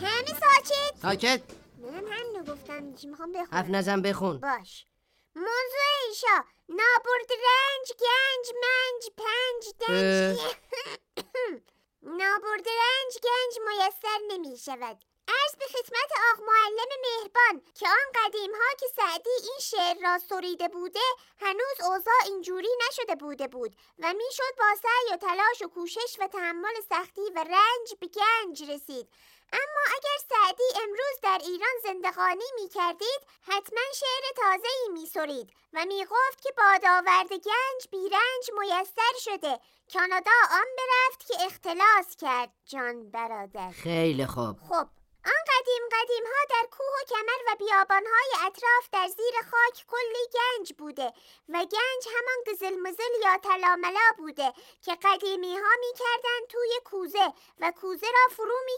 همه ساکت. ساکت؟ منم همینو گفتم می‌خوام بخونم. حرف نزن بخون. باش. موضوع ایشا نابرد رنج گنج منج پنج دنج. نابرد رنج گنج میسر نمی شود عرض به خدمت آق معلم مهربان که آن قدیم ها که سعدی این شعر را سریده بوده هنوز اوضاع اینجوری نشده بوده بود و می‌شد با سعی و تلاش و کوشش و تحمل سختی و رنج به گنج رسید. اما اگر سعدی امروز در ایران زندگانی می کردید حتما شعر تازه ای می سرید و می گفت که بادآورد گنج بیرنج میسر شده. کانادا آن برفت که اختلاس کرد. جان برادر. خیلی خوب. خب آن قدیم قدیم ها در کوه و کمر و بیابان های اطراف در زیر خاک کلی گنج بوده و گنج همان گزل مزل یا تلاملا بوده که قدیمی ها می توی کوزه و کوزه را فرو می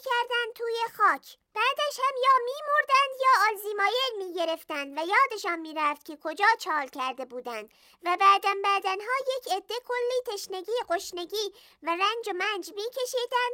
توی خاک. بعدش هم یا می مردند یا آلزیمایل می گرفتند و یادشان می رفت که کجا چال کرده بودند و بعدن بعدنها یک عده کلی تشنگی قشنگی و رنج و منج می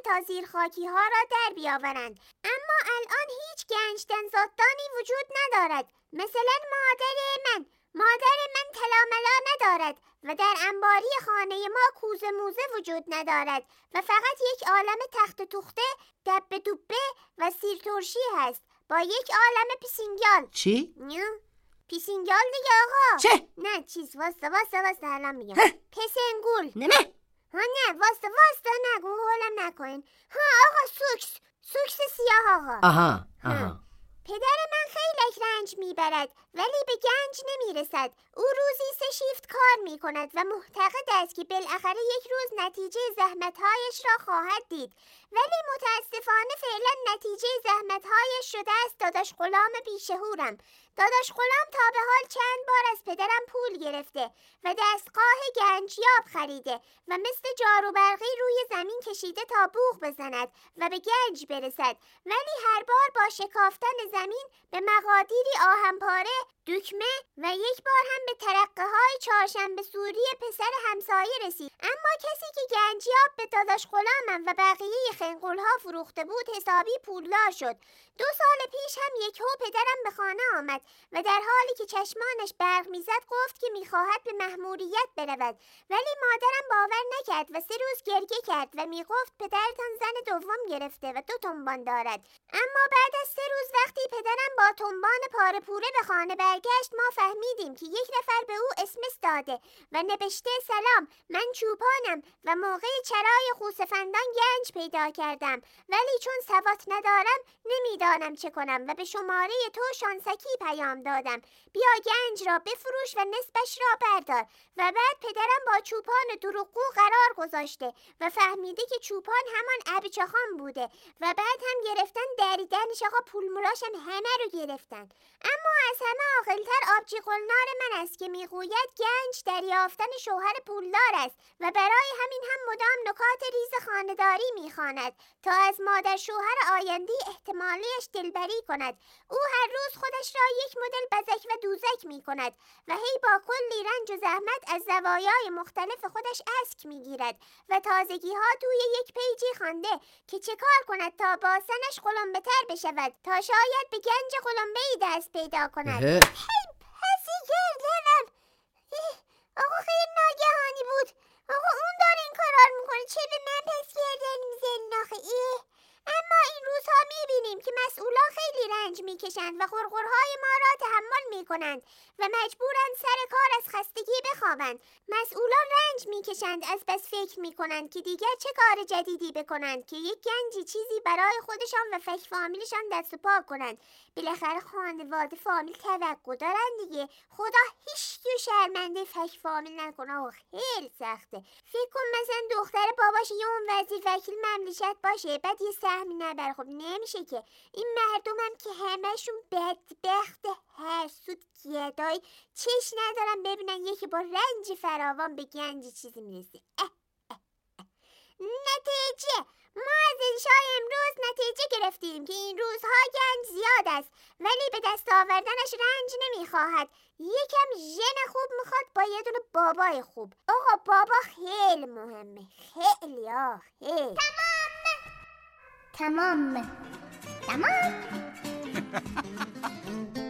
تا زیر خاکی ها را در بیاورند. اما الان هیچ گنج دنزادانی وجود ندارد مثلا مادر من مادر من تلاملا ندارد و در انباری خانه ما کوزه موزه وجود ندارد و فقط یک عالم تخت تخته دب دوبه و سیر ترشی هست با یک عالم پیسینگال چی؟ نه پیسینگال دیگه آقا چه؟ نه چیز واسه واسه واسه الان میگم. پسنگول نه ها نه واسه واسه نگو هولم نکنین ها آقا سوکس سوکس سیاه آقا آها آها پدر من خیلی رنج می‌برد ولی به گنج نمی‌رسد. او روزی سه شیفت کار می‌کند و معتقد است که بالاخره یک روز نتیجه زحمتهایش را خواهد دید. ولی متاسفانه فعلا نتیجه زحمتهایش شده است. داداش غلام بیشهورم. داداش غلام تا به حال چند بار از پدرم پول گرفته و دستگاه گنجیاب خریده و مثل جارو برقی روی زمین کشیده تا بوغ بزند و به گنج برسد. ولی هر بار با شکافتن زمین به مقادیری آهنپاره دکمه و یک بار هم به ترقه های چهارشنبه سوری پسر همسایه رسید. اما کسی که گنجیاب به داداش غلامم و بقیه خنقول ها فروخته بود حسابی پولدار شد. دو سال پیش هم یک هو پدرم به خانه آمد و در حالی که چشمانش برق می‌زد گفت که می‌خواهد به محموریت برود. ولی مادرم باور نکرد و سه روز گریه کرد و می‌گفت پدرتان زن دوم گرفته و دو تنبان دارد. اما بعد از سه روز وقتی پدرم با تنبان پاره پوره به خانه برگشت ما فهمیدیم که یک نفر به او اسمس داده و نوشته سلام من چوپانم و موقع چرای خوسفندان گنج پیدا کردم. ولی چون سوات ندارم نمی‌دانم چه کنم و به شماره تو شانسکی پیام دادم. بیا گنج را بفروش و نصفش را بردار. و بعد پدرم با چوپان دروغگو قرار گذاشته و فهمیده که چوپان همان ابچخان بوده. و بعد هم گرفتن دریدنش آقا پول ملاشم همه رو گرفتن. اما از همه عاقلتر آبجی قلنار من است که می‌گوید گنج دریافتن شوهر پولدار است و برای همین هم مدام نکات ریز خانداری می‌خواند تا از مادر شوهر آینده احتمالیش دلبری کند. او هر روز خودش را یک مدل بزک و دوزک می کند و هی با کلی رنج و زحمت از زوایای مختلف خودش اسک می گیرد و تازگی ها توی یک پیجی خوانده که چه کار کند تا با سنش قلمبه تر بشود تا شاید به گنج قلمبه ای دست پیدا کند اه. پسی گردنم اه، آقا خیلی ناگهانی بود آقا اون داره این کارا رو می‌کنه چه به من پس گردن می‌زنین آخه اه. اما این روزها می‌بینیم که مسئولا خیلی رنج می‌کشند و غرغرهای ما را تحمل می‌کنند و مجبورند سر کار از خستگی بخوابند. مسئولان رنج می‌کشند از بس فکر می‌کنند که دیگر چه کار جدیدی بکنند که یک گنجی چیزی برای خودشان و فک فامیلشان دست و پا کنند. بالاخره خانواده فامیل توقع دارن دیگه. خدا هیچ شرمنده فک فامیل نکنه. و خیلی سخته. فکر کن مثلا دختر باباش یه اون وزیر وکیل مملکت باشه بعد یه سهمی نبره. خب نمیشه که. این مردم هم که همشون بدبخت حسود گدای چش ندارن ببینن یکی با رنج فراوان به گنج چیزی می‌رسه. نتیجه. ما از انشای امروز نتیجه گرفتیم که این روزها گنج زیاد است ولی به دست آوردنش رنج نمی‌خواهد. یکم ژن خوب می‌خواد با یه دونه بابای خوب. آقا بابا خیلی مهمه. خیلی آه خیلی. تمام. تمام. うん。